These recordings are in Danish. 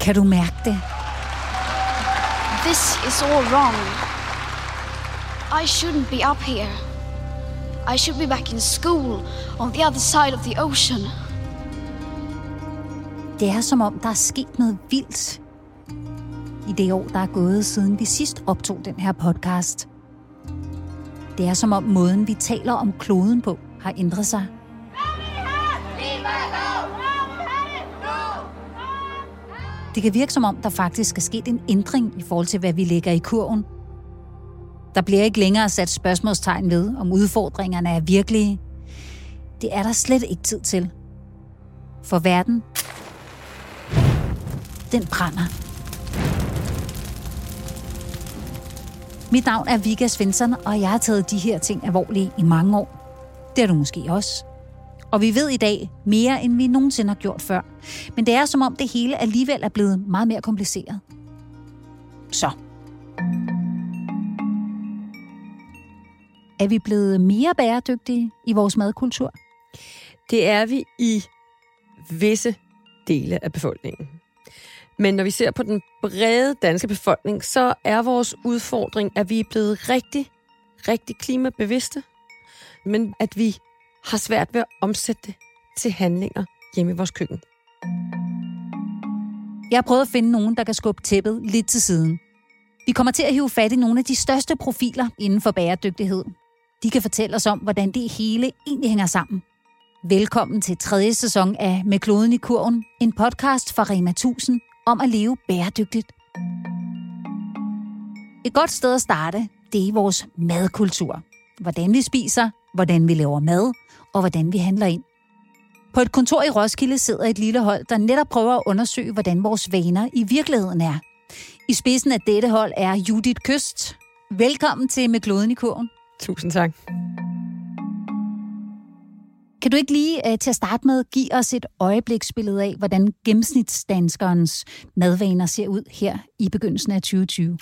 Kan du mærke det? This is all wrong. I shouldn't be up here. I should be back in school on the other side of the ocean. Det er som om, der er sket noget vildt i det år, der er gået, siden vi sidst optog den her podcast. Det er som om måden, vi taler om kloden på, har ændret sig. Det kan virke som om, der faktisk er sket en ændring i forhold til, hvad vi lægger i kurven. Der bliver ikke længere sat spørgsmålstegn ved, om udfordringerne er virkelige. Det er der slet ikke tid til. For verden, den brænder. Mit navn er Vika Svensson, og jeg har taget de her ting alvorligt i mange år. Det er du måske også. Og vi ved i dag mere, end vi nogensinde har gjort før. Men det er som om det hele alligevel er blevet meget mere kompliceret. Så. Er vi blevet mere bæredygtige i vores madkultur? Det er vi i visse dele af befolkningen. Men når vi ser på den brede danske befolkning, så er vores udfordring, at vi er blevet rigtig, rigtig klimabevidste, men at vi har svært ved at omsætte det til handlinger hjemme i vores køkken. Jeg har prøvet at finde nogen, der kan skubbe tæppet lidt til siden. Vi kommer til at hive fat i nogle af de største profiler inden for bæredygtighed. De kan fortælle os om, hvordan det hele egentlig hænger sammen. Velkommen til tredje sæson af Med kloden i kurven, en podcast fra Rema 1000 om at leve bæredygtigt. Et godt sted at starte, det er vores madkultur. Hvordan vi spiser, hvordan vi laver mad og hvordan vi handler ind. På et kontor i Roskilde sidder et lille hold, der netop prøver at undersøge, hvordan vores vaner i virkeligheden er. I spidsen af dette hold er Judith Køst. Velkommen til Med kloden i kurven. Tusind tak. Kan du ikke lige øh, til at starte med give os et øjebliksbillede af, hvordan gennemsnitsdanskerens madvaner ser ud her i begyndelsen af 2020?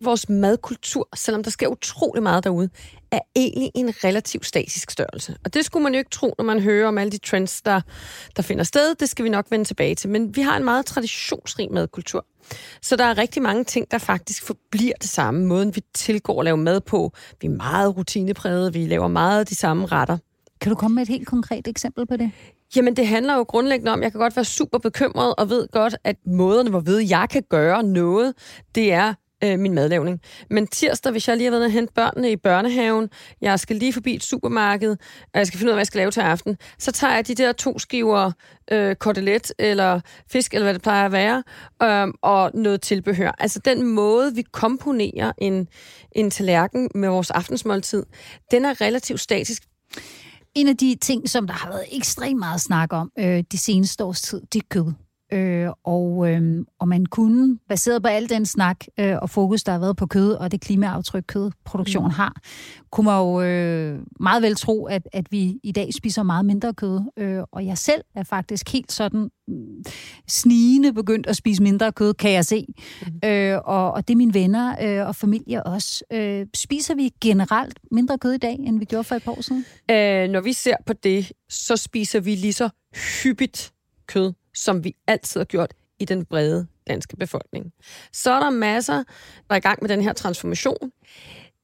Vores madkultur, selvom der sker utrolig meget derude, er egentlig en relativt statisk størrelse. Og det skulle man jo ikke tro, når man hører om alle de trends, der, der finder sted. Det skal vi nok vende tilbage til. Men vi har en meget traditionsrig madkultur. Så der er rigtig mange ting, der faktisk forbliver det samme. Måden, vi tilgår at lave mad på. Vi er meget rutinepræget. Vi laver meget af de samme retter. Kan du komme med et helt konkret eksempel på det? Jamen, det handler jo grundlæggende om, jeg kan godt være super bekymret og ved godt, at måderne, hvorved jeg kan gøre noget, det er øh, min madlavning. Men tirsdag, hvis jeg lige har været og hente børnene i børnehaven, jeg skal lige forbi et supermarked, og jeg skal finde ud af, hvad jeg skal lave til aften, så tager jeg de der to skiver øh, kortelet eller fisk, eller hvad det plejer at være, øh, og noget tilbehør. Altså den måde, vi komponerer en, en tallerken med vores aftensmåltid, den er relativt statisk. En af de ting, som der har været ekstremt meget snak om øh, de seneste års tid, det er kød. Øh, og, øh, og man kunne, baseret på al den snak øh, og fokus, der har været på kød og det klimaaftryk, kødproduktion mm. har, kunne man jo øh, meget vel tro, at, at vi i dag spiser meget mindre kød. Øh, og jeg selv er faktisk helt sådan mm, snigende begyndt at spise mindre kød, kan jeg se. Mm. Øh, og, og det er mine venner øh, og familie også. Øh, spiser vi generelt mindre kød i dag, end vi gjorde for et par år siden? Øh, når vi ser på det, så spiser vi lige så hyppigt kød som vi altid har gjort i den brede danske befolkning. Så er der masser, der er i gang med den her transformation.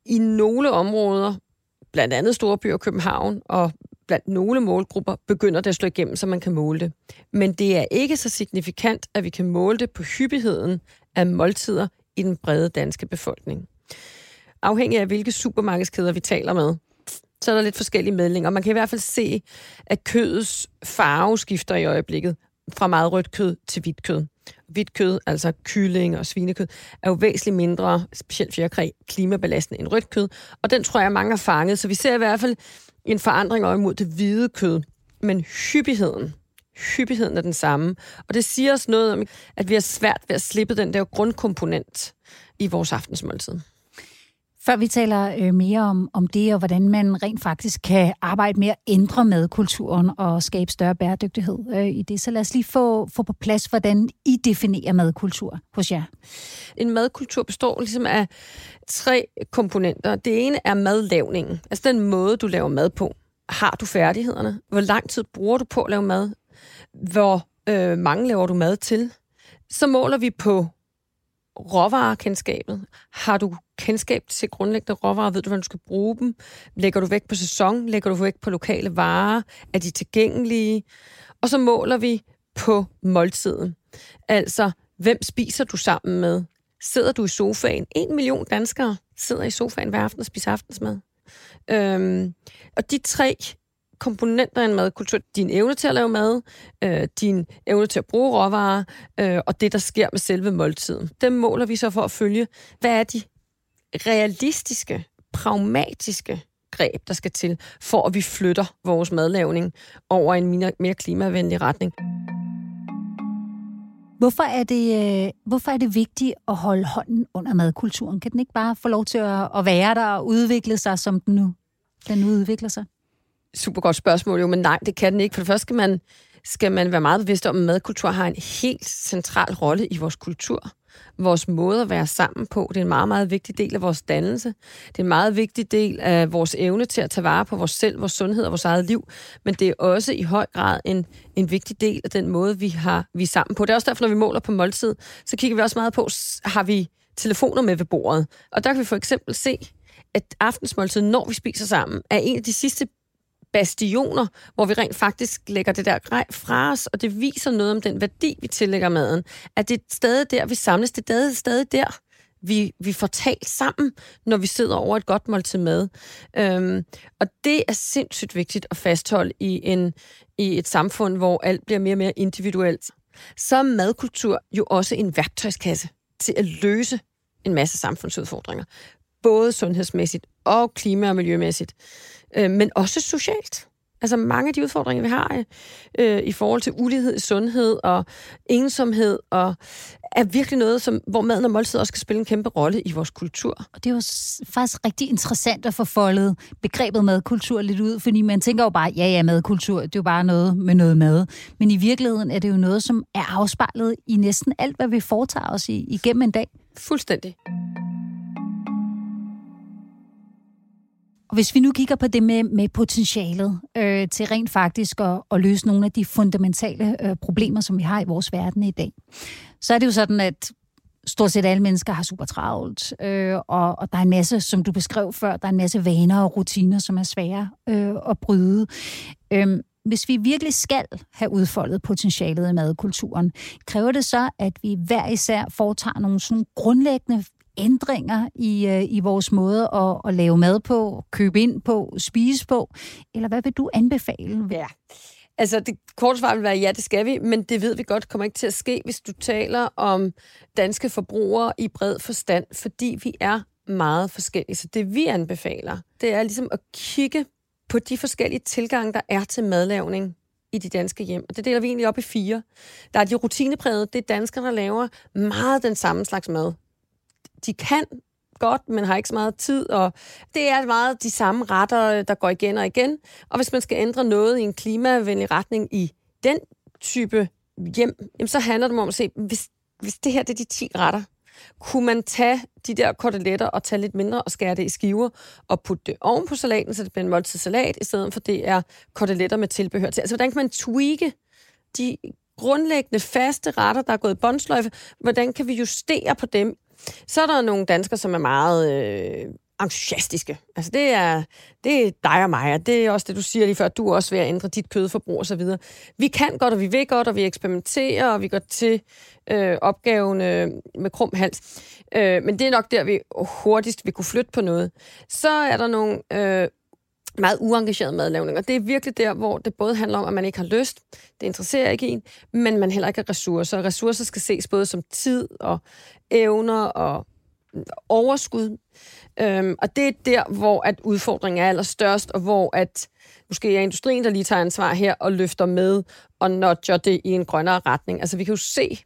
I nogle områder, blandt andet Storbyer og København, og blandt nogle målgrupper, begynder det at slå igennem, så man kan måle det. Men det er ikke så signifikant, at vi kan måle det på hyppigheden af måltider i den brede danske befolkning. Afhængig af, hvilke supermarkedskæder vi taler med, så er der lidt forskellige meldinger. Man kan i hvert fald se, at kødets farve skifter i øjeblikket, fra meget rødt kød til hvidt kød. Hvidt kød, altså kylling og svinekød, er jo væsentligt mindre, specielt fjerkræ, klimabelastende end rødt kød, og den tror jeg, mange har fanget. Så vi ser i hvert fald en forandring over imod det hvide kød. Men hyppigheden, hyppigheden er den samme. Og det siger os noget om, at vi har svært ved at slippe den der grundkomponent i vores aftensmåltid. Før vi taler øh, mere om, om det, og hvordan man rent faktisk kan arbejde med at ændre madkulturen og skabe større bæredygtighed øh, i det, så lad os lige få, få på plads, hvordan I definerer madkultur hos jer. En madkultur består ligesom af tre komponenter. Det ene er madlavningen, altså den måde, du laver mad på. Har du færdighederne? Hvor lang tid bruger du på at lave mad? Hvor øh, mange laver du mad til? Så måler vi på råvarekendskabet. Har du kendskab til grundlæggende råvarer? Ved du, hvordan du skal bruge dem? Lægger du vægt på sæson? Lægger du vægt på lokale varer? Er de tilgængelige? Og så måler vi på måltiden. Altså, hvem spiser du sammen med? Sidder du i sofaen? En million danskere sidder i sofaen hver aften og spiser aftensmad. Øhm, og de tre komponenter i en madkultur. Din evne til at lave mad, øh, din evne til at bruge råvarer, øh, og det, der sker med selve måltiden. Dem måler vi så for at følge, hvad er de realistiske, pragmatiske greb, der skal til, for at vi flytter vores madlavning over en mere, mere klimavenlig retning. Hvorfor er, det, øh, hvorfor er det vigtigt at holde hånden under madkulturen? Kan den ikke bare få lov til at, at være der og udvikle sig, som den nu, den nu udvikler sig? super godt spørgsmål, jo, men nej, det kan den ikke. For det første skal man, skal man være meget bevidst om, at madkultur har en helt central rolle i vores kultur. Vores måde at være sammen på, det er en meget, meget vigtig del af vores dannelse. Det er en meget vigtig del af vores evne til at tage vare på vores selv, vores sundhed og vores eget liv. Men det er også i høj grad en, en vigtig del af den måde, vi, har, vi er sammen på. Det er også derfor, når vi måler på måltid, så kigger vi også meget på, har vi telefoner med ved bordet. Og der kan vi for eksempel se, at aftensmåltid, når vi spiser sammen, er en af de sidste bastioner, hvor vi rent faktisk lægger det der grej fra os, og det viser noget om den værdi, vi tillægger maden. At det er stadig der, vi samles, det er stadig der, vi, vi får talt sammen, når vi sidder over et godt måltid mad. Øhm, og det er sindssygt vigtigt at fastholde i, en, i et samfund, hvor alt bliver mere og mere individuelt. Så er madkultur jo også en værktøjskasse til at løse en masse samfundsudfordringer. Både sundhedsmæssigt og klima- og miljømæssigt øh, men også socialt. Altså mange af de udfordringer, vi har øh, i forhold til ulighed i sundhed og ensomhed, og er virkelig noget, som, hvor maden og måltid også skal spille en kæmpe rolle i vores kultur. Og det er jo faktisk rigtig interessant at få foldet begrebet madkultur lidt ud, fordi man tænker jo bare, ja ja, madkultur, det er jo bare noget med noget mad. Men i virkeligheden er det jo noget, som er afspejlet i næsten alt, hvad vi foretager os i, igennem en dag. Fuldstændig. Og hvis vi nu kigger på det med, med potentialet øh, til rent faktisk at, at løse nogle af de fundamentale øh, problemer, som vi har i vores verden i dag, så er det jo sådan, at stort set alle mennesker har super travlt, øh, og, og der er en masse, som du beskrev før, der er en masse vaner og rutiner, som er svære øh, at bryde. Øh, hvis vi virkelig skal have udfoldet potentialet i madkulturen, kræver det så, at vi hver især foretager nogle sådan grundlæggende ændringer i, øh, i vores måde at, at lave mad på, købe ind på, spise på? Eller hvad vil du anbefale? Ja, altså det korte svar vil være, ja, det skal vi, men det ved vi godt kommer ikke til at ske, hvis du taler om danske forbrugere i bred forstand, fordi vi er meget forskellige. Så det vi anbefaler, det er ligesom at kigge på de forskellige tilgange, der er til madlavning i de danske hjem. Og det deler vi egentlig op i fire. Der er de rutineprægede, det er danskerne, der laver meget den samme slags mad de kan godt, men har ikke så meget tid, og det er meget de samme retter, der går igen og igen. Og hvis man skal ændre noget i en klimavenlig retning i den type hjem, jamen så handler det om at se, hvis, hvis det her det er de 10 retter, kunne man tage de der koteletter og tage lidt mindre og skære det i skiver og putte det oven på salaten, så det bliver en måltid salat, i stedet for det er koteletter med tilbehør til. Altså, hvordan kan man tweake de grundlæggende faste retter, der er gået i båndsløjfe, hvordan kan vi justere på dem så er der nogle danskere, som er meget øh, entusiastiske. Altså det er, det er dig og mig, og det er også det, du siger lige før, du er også ved at ændre dit kødforbrug og så videre. Vi kan godt, og vi vil godt, og vi eksperimenterer, og vi går til øh, opgaven øh, med krum hals. Øh, men det er nok der, vi hurtigst vil kunne flytte på noget. Så er der nogle øh, meget uengageret madlavning. Og det er virkelig der, hvor det både handler om, at man ikke har lyst, det interesserer ikke en, men man heller ikke har ressourcer. Ressourcer skal ses både som tid og evner og overskud. Øhm, og det er der, hvor at udfordringen er allerstørst, og hvor at måske er industrien, der lige tager ansvar her og løfter med og nudger det i en grønnere retning. Altså vi kan jo se,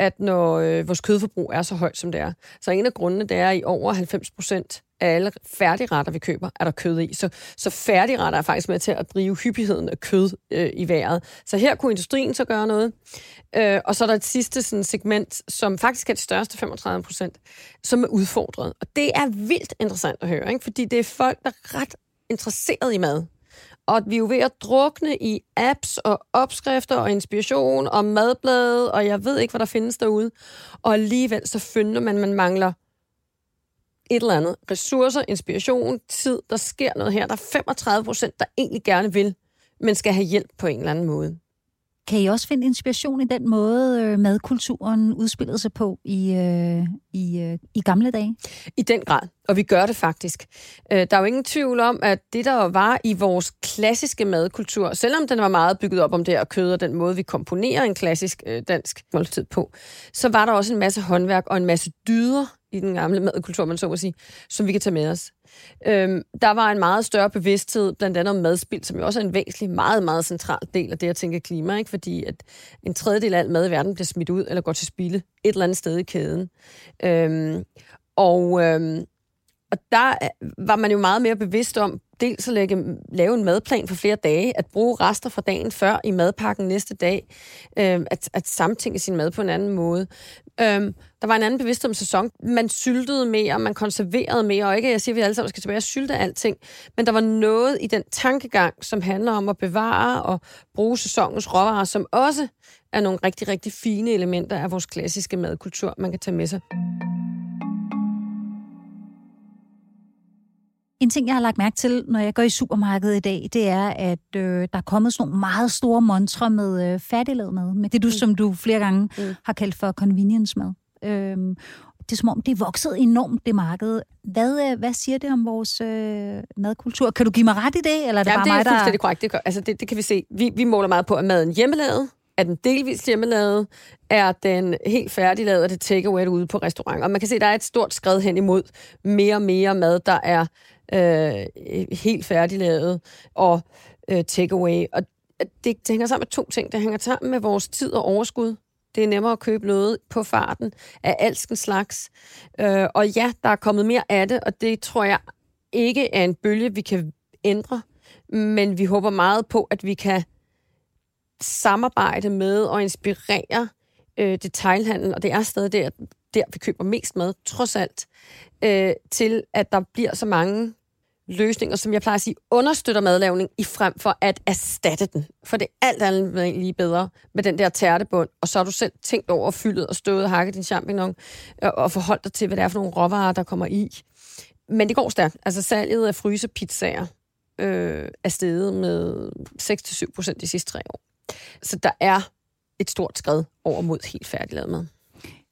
at når øh, vores kødforbrug er så højt, som det er, så en af grundene, det er, at i over 90 procent af alle færdigretter, vi køber, er der kød i. Så, så færdigretter er faktisk med til at drive hyppigheden af kød øh, i vejret. Så her kunne industrien så gøre noget. Øh, og så er der et sidste sådan, segment, som faktisk er det største, 35 procent, som er udfordret. Og det er vildt interessant at høre, ikke? fordi det er folk, der er ret interesseret i mad. Og vi er jo ved at drukne i apps og opskrifter og inspiration og madblade, og jeg ved ikke, hvad der findes derude. Og alligevel så finder man, man mangler et eller andet. Ressourcer, inspiration, tid. Der sker noget her. Der er 35 procent, der egentlig gerne vil, men skal have hjælp på en eller anden måde. Kan I også finde inspiration i den måde, øh, madkulturen udspillede sig på i, øh, i, øh, i gamle dage? I den grad, og vi gør det faktisk. Øh, der er jo ingen tvivl om, at det, der var i vores klassiske madkultur, selvom den var meget bygget op om det her kød og den måde, vi komponerer en klassisk øh, dansk måltid på, så var der også en masse håndværk og en masse dyder i den gamle madkultur, man så må sige, som vi kan tage med os. Øhm, der var en meget større bevidsthed, blandt andet om madspild, som jo også er en væsentlig, meget, meget central del af det at tænke klima, ikke? fordi at en tredjedel af al mad i verden bliver smidt ud eller går til spilde et eller andet sted i kæden. Øhm, og, øhm, og der var man jo meget mere bevidst om, dels at lægge, lave en madplan for flere dage, at bruge rester fra dagen før i madpakken næste dag, øh, at, at samtænke sin mad på en anden måde. Øh, der var en anden bevidsthed om sæson. Man syltede mere, man konserverede mere, og ikke, jeg siger, at vi alle sammen skal tilbage og sylte alting, men der var noget i den tankegang, som handler om at bevare og bruge sæsonens råvarer, som også er nogle rigtig, rigtig fine elementer af vores klassiske madkultur, man kan tage med sig. En ting, jeg har lagt mærke til, når jeg går i supermarkedet i dag, det er, at øh, der er kommet sådan nogle meget store montre med øh, færdiglavet mad. Med det, du, mm. som du flere gange mm. har kaldt for convenience mad. Øhm, det er som om, det er vokset enormt, det marked. Hvad, øh, hvad siger det om vores øh, madkultur? Kan du give mig ret i det, eller er det ja, bare det mig, er der... fuldstændig korrekt. Det, altså, det, det kan vi se. Vi, vi måler meget på, at maden hjemmelavet, er den delvist hjemmelavet, er den helt færdiglavet, er det takeaway ude på restaurant. Og man kan se, at der er et stort skred hen imod mere og mere mad, der er øh, helt færdiglavet og øh, takeaway. Og det, det hænger sammen med to ting. Det hænger sammen med vores tid og overskud. Det er nemmere at købe noget på farten af alskens slags. Øh, og ja, der er kommet mere af det, og det tror jeg ikke er en bølge, vi kan ændre. Men vi håber meget på, at vi kan samarbejde med og inspirere øh, detailhandlen, og det er stadig der, der, vi køber mest mad, trods alt, øh, til at der bliver så mange løsninger, som jeg plejer at sige, understøtter madlavning i frem for at erstatte den. For det er alt andet lige bedre med den der tærtebund, og så har du selv tænkt over fyldet og stået og hakket din champignon, og, og forholdt dig til, hvad det er for nogle råvarer, der kommer i. Men det går stærkt. Altså salget af frysepizzaer øh, er steget med 6-7 procent de sidste tre år. Så der er et stort skred over mod helt færdiglavet mad.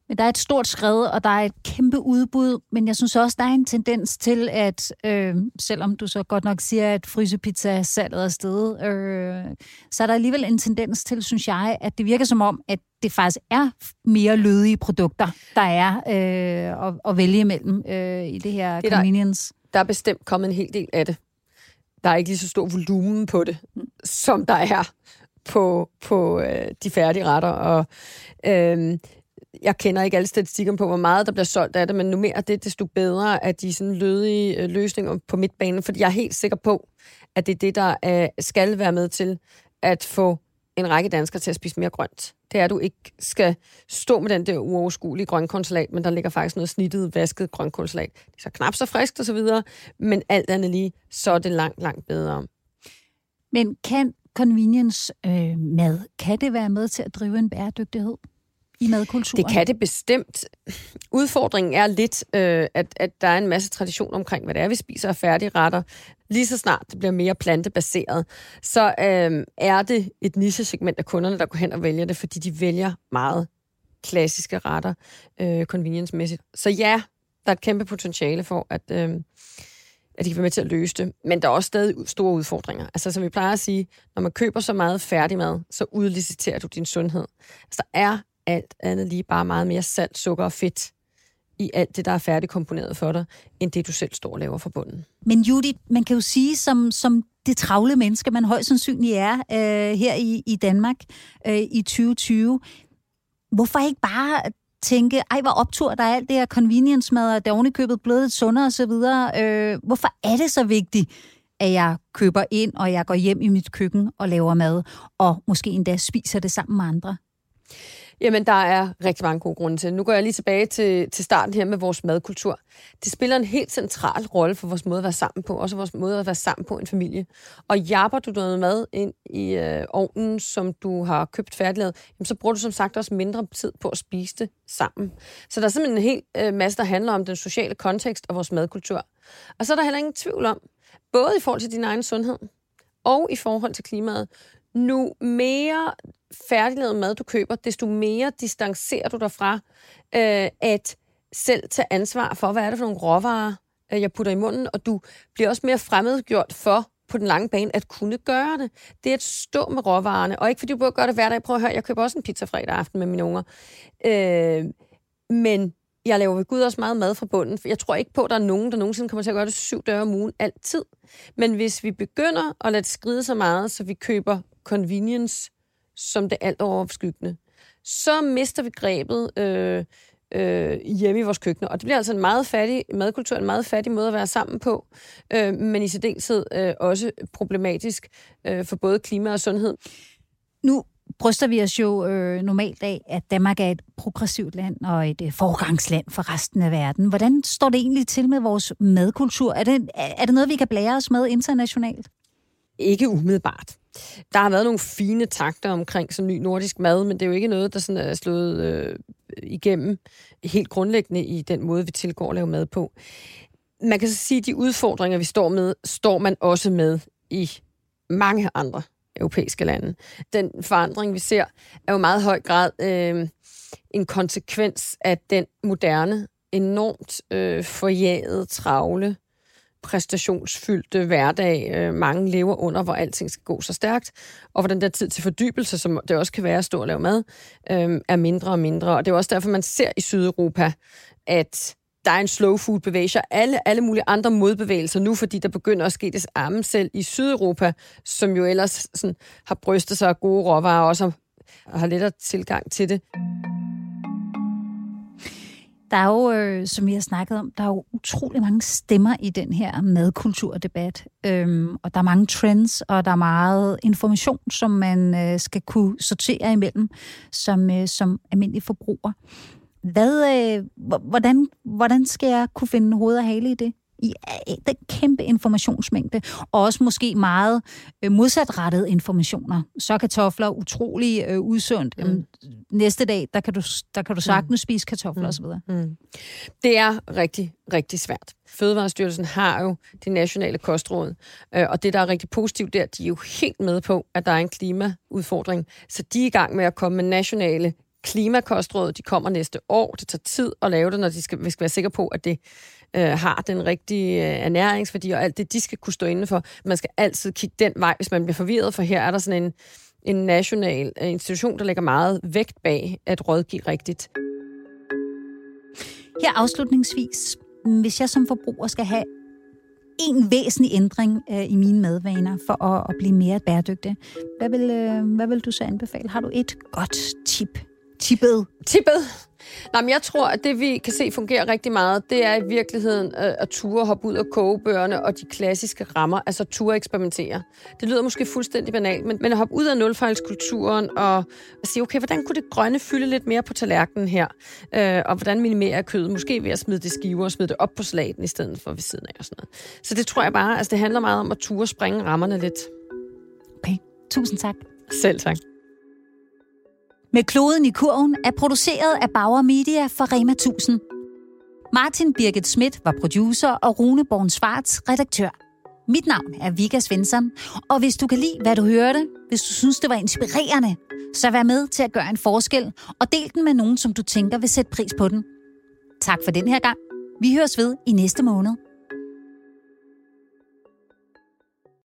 Men der er et stort skred, og der er et kæmpe udbud, men jeg synes også, der er en tendens til, at øh, selvom du så godt nok siger, at frysepizza er salget af sted, øh, så er der alligevel en tendens til, synes jeg, at det virker som om, at det faktisk er mere lødige produkter, der er øh, at, at vælge imellem øh, i det her det convenience. Der, der er bestemt kommet en hel del af det. Der er ikke lige så stor volumen på det, som der er på, på øh, de færdige retter. Og øh, jeg kender ikke alle statistikker på, hvor meget der bliver solgt af det, men nu mere det, desto bedre er de sådan lødige øh, løsninger på midtbanen, fordi jeg er helt sikker på, at det er det, der øh, skal være med til at få en række danskere til at spise mere grønt. Det er, at du ikke skal stå med den der uoverskuelige grønkålsalat, men der ligger faktisk noget snittet, vasket grønkålsalat. Det er så knap så friskt og så videre, men alt andet lige, så er det langt, langt bedre. Men kan convenience øh, mad, kan det være med til at drive en bæredygtighed? I madkulturen? Det kan det bestemt. Udfordringen er lidt, øh, at, at der er en masse tradition omkring, hvad det er, vi spiser af færdigretter. Lige så snart det bliver mere plantebaseret, så øh, er det et nichesegment af kunderne, der går hen og vælger det, fordi de vælger meget klassiske retter, øh, convenience-mæssigt. Så ja, der er et kæmpe potentiale for, at, øh, at de kan være med til at løse det. Men der er også stadig store udfordringer. Altså, som vi plejer at sige, når man køber så meget færdigmad, så udliciterer du din sundhed. Altså, der er alt andet lige bare meget mere salt, sukker og fedt i alt det, der er færdigkomponeret for dig, end det, du selv står og laver fra bunden. Men Judith, man kan jo sige, som, som det travle menneske, man højst sandsynligt er øh, her i, i Danmark øh, i 2020, hvorfor ikke bare tænke, ej, hvor optur, der er alt det her convenience-mad, og det er ovenikøbet blevet lidt sundere osv. Øh, hvorfor er det så vigtigt, at jeg køber ind, og jeg går hjem i mit køkken og laver mad, og måske endda spiser det sammen med andre? Jamen, der er rigtig mange gode grunde til. Nu går jeg lige tilbage til, til starten her med vores madkultur. Det spiller en helt central rolle for vores måde at være sammen på, også vores måde at være sammen på en familie. Og japper du noget mad ind i øh, ovnen, som du har købt færdiglavet, jamen, så bruger du som sagt også mindre tid på at spise det sammen. Så der er simpelthen en hel øh, masse, der handler om den sociale kontekst og vores madkultur. Og så er der heller ingen tvivl om, både i forhold til din egen sundhed og i forhold til klimaet, nu mere færdiglavet mad, du køber, desto mere distancerer du dig fra øh, at selv tage ansvar for, hvad er det for nogle råvarer, øh, jeg putter i munden, og du bliver også mere fremmedgjort for på den lange bane at kunne gøre det. Det er at stå med råvarerne, og ikke fordi du burde gør det hver dag. Prøv at høre, jeg køber også en pizza fredag aften med mine unger. Øh, men jeg laver ved Gud også meget mad fra bunden. Jeg tror ikke på, at der er nogen, der nogensinde kommer til at gøre det syv døre om ugen altid. Men hvis vi begynder at lade det skride så meget, så vi køber convenience som det alt overskyggende, så mister vi grebet øh, øh, hjemme i vores køkkener. Og det bliver altså en meget fattig madkultur, en meget fattig måde at være sammen på, øh, men i særdeleshed øh, også problematisk øh, for både klima og sundhed. Nu bryster vi os jo øh, normalt af, at Danmark er et progressivt land og et øh, forgangsland for resten af verden. Hvordan står det egentlig til med vores madkultur? Er det, er det noget, vi kan blære os med internationalt? Ikke umiddelbart. Der har været nogle fine takter omkring sådan ny nordisk mad, men det er jo ikke noget, der sådan er slået øh, igennem helt grundlæggende i den måde, vi tilgår at lave mad på. Man kan så sige, at de udfordringer, vi står med, står man også med i mange andre europæiske lande. Den forandring, vi ser, er jo meget høj grad øh, en konsekvens af den moderne, enormt øh, forjagede, travle præstationsfyldte hverdag, øh, mange lever under, hvor alting skal gå så stærkt, og hvor den der tid til fordybelse, som det også kan være at stå og lave mad, øh, er mindre og mindre. Og det er også derfor, man ser i Sydeuropa, at der er en slow food bevægelse, alle, alle mulige andre modbevægelser nu, fordi der begynder at ske det samme selv i Sydeuropa, som jo ellers sådan, har brystet sig af gode råvarer og også har, har lettere tilgang til det. Der er jo, øh, som vi har snakket om, der er jo utrolig mange stemmer i den her madkulturdebat. Øhm, og der er mange trends, og der er meget information, som man øh, skal kunne sortere imellem som, øh, som almindelig forbruger. Hvad, øh, hvordan, hvordan skal jeg kunne finde hoved og hale i det? i den kæmpe informationsmængde, og også måske meget øh, modsatrettede informationer. Så kartofler, utrolig øh, udsundt. Mm. næste dag, der kan du, der kan du sagtens mm. spise kartofler mm. osv. Mm. Det er rigtig, rigtig svært. Fødevarestyrelsen har jo de nationale kostråd, øh, og det, der er rigtig positivt der, de er jo helt med på, at der er en klimaudfordring. Så de er i gang med at komme med nationale klimakostråd. De kommer næste år. Det tager tid at lave det, når de skal, vi skal være sikre på, at det øh, har den rigtige øh, ernæringsværdi og alt det, de skal kunne stå inden for. Man skal altid kigge den vej, hvis man bliver forvirret, for her er der sådan en, en national øh, institution, der lægger meget vægt bag at rådgive rigtigt. Her afslutningsvis, hvis jeg som forbruger skal have en væsentlig ændring øh, i mine madvaner for at, at blive mere bæredygtig, hvad vil, øh, hvad vil du så anbefale? Har du et godt tip? Tippet? Tippet? Nej, men jeg tror, at det vi kan se fungerer rigtig meget, det er i virkeligheden øh, at ture hoppe ud af kogebøgerne og de klassiske rammer, altså ture eksperimentere. Det lyder måske fuldstændig banalt, men, men at hoppe ud af nulfejlskulturen og sige, okay, hvordan kunne det grønne fylde lidt mere på tallerkenen her? Øh, og hvordan minimere kødet? Måske ved at smide det skiver og smide det op på slaten i stedet for ved siden af og sådan noget. Så det tror jeg bare, altså det handler meget om at ture springe rammerne lidt. Okay, tusind tak. Selv tak. Med kloden i kurven er produceret af Bauer Media for Rema 1000. Martin Birgit Schmidt var producer og Rune Born Svarts redaktør. Mit navn er Vika Svensson, og hvis du kan lide, hvad du hørte, hvis du synes, det var inspirerende, så vær med til at gøre en forskel, og del den med nogen, som du tænker vil sætte pris på den. Tak for den her gang. Vi høres ved i næste måned.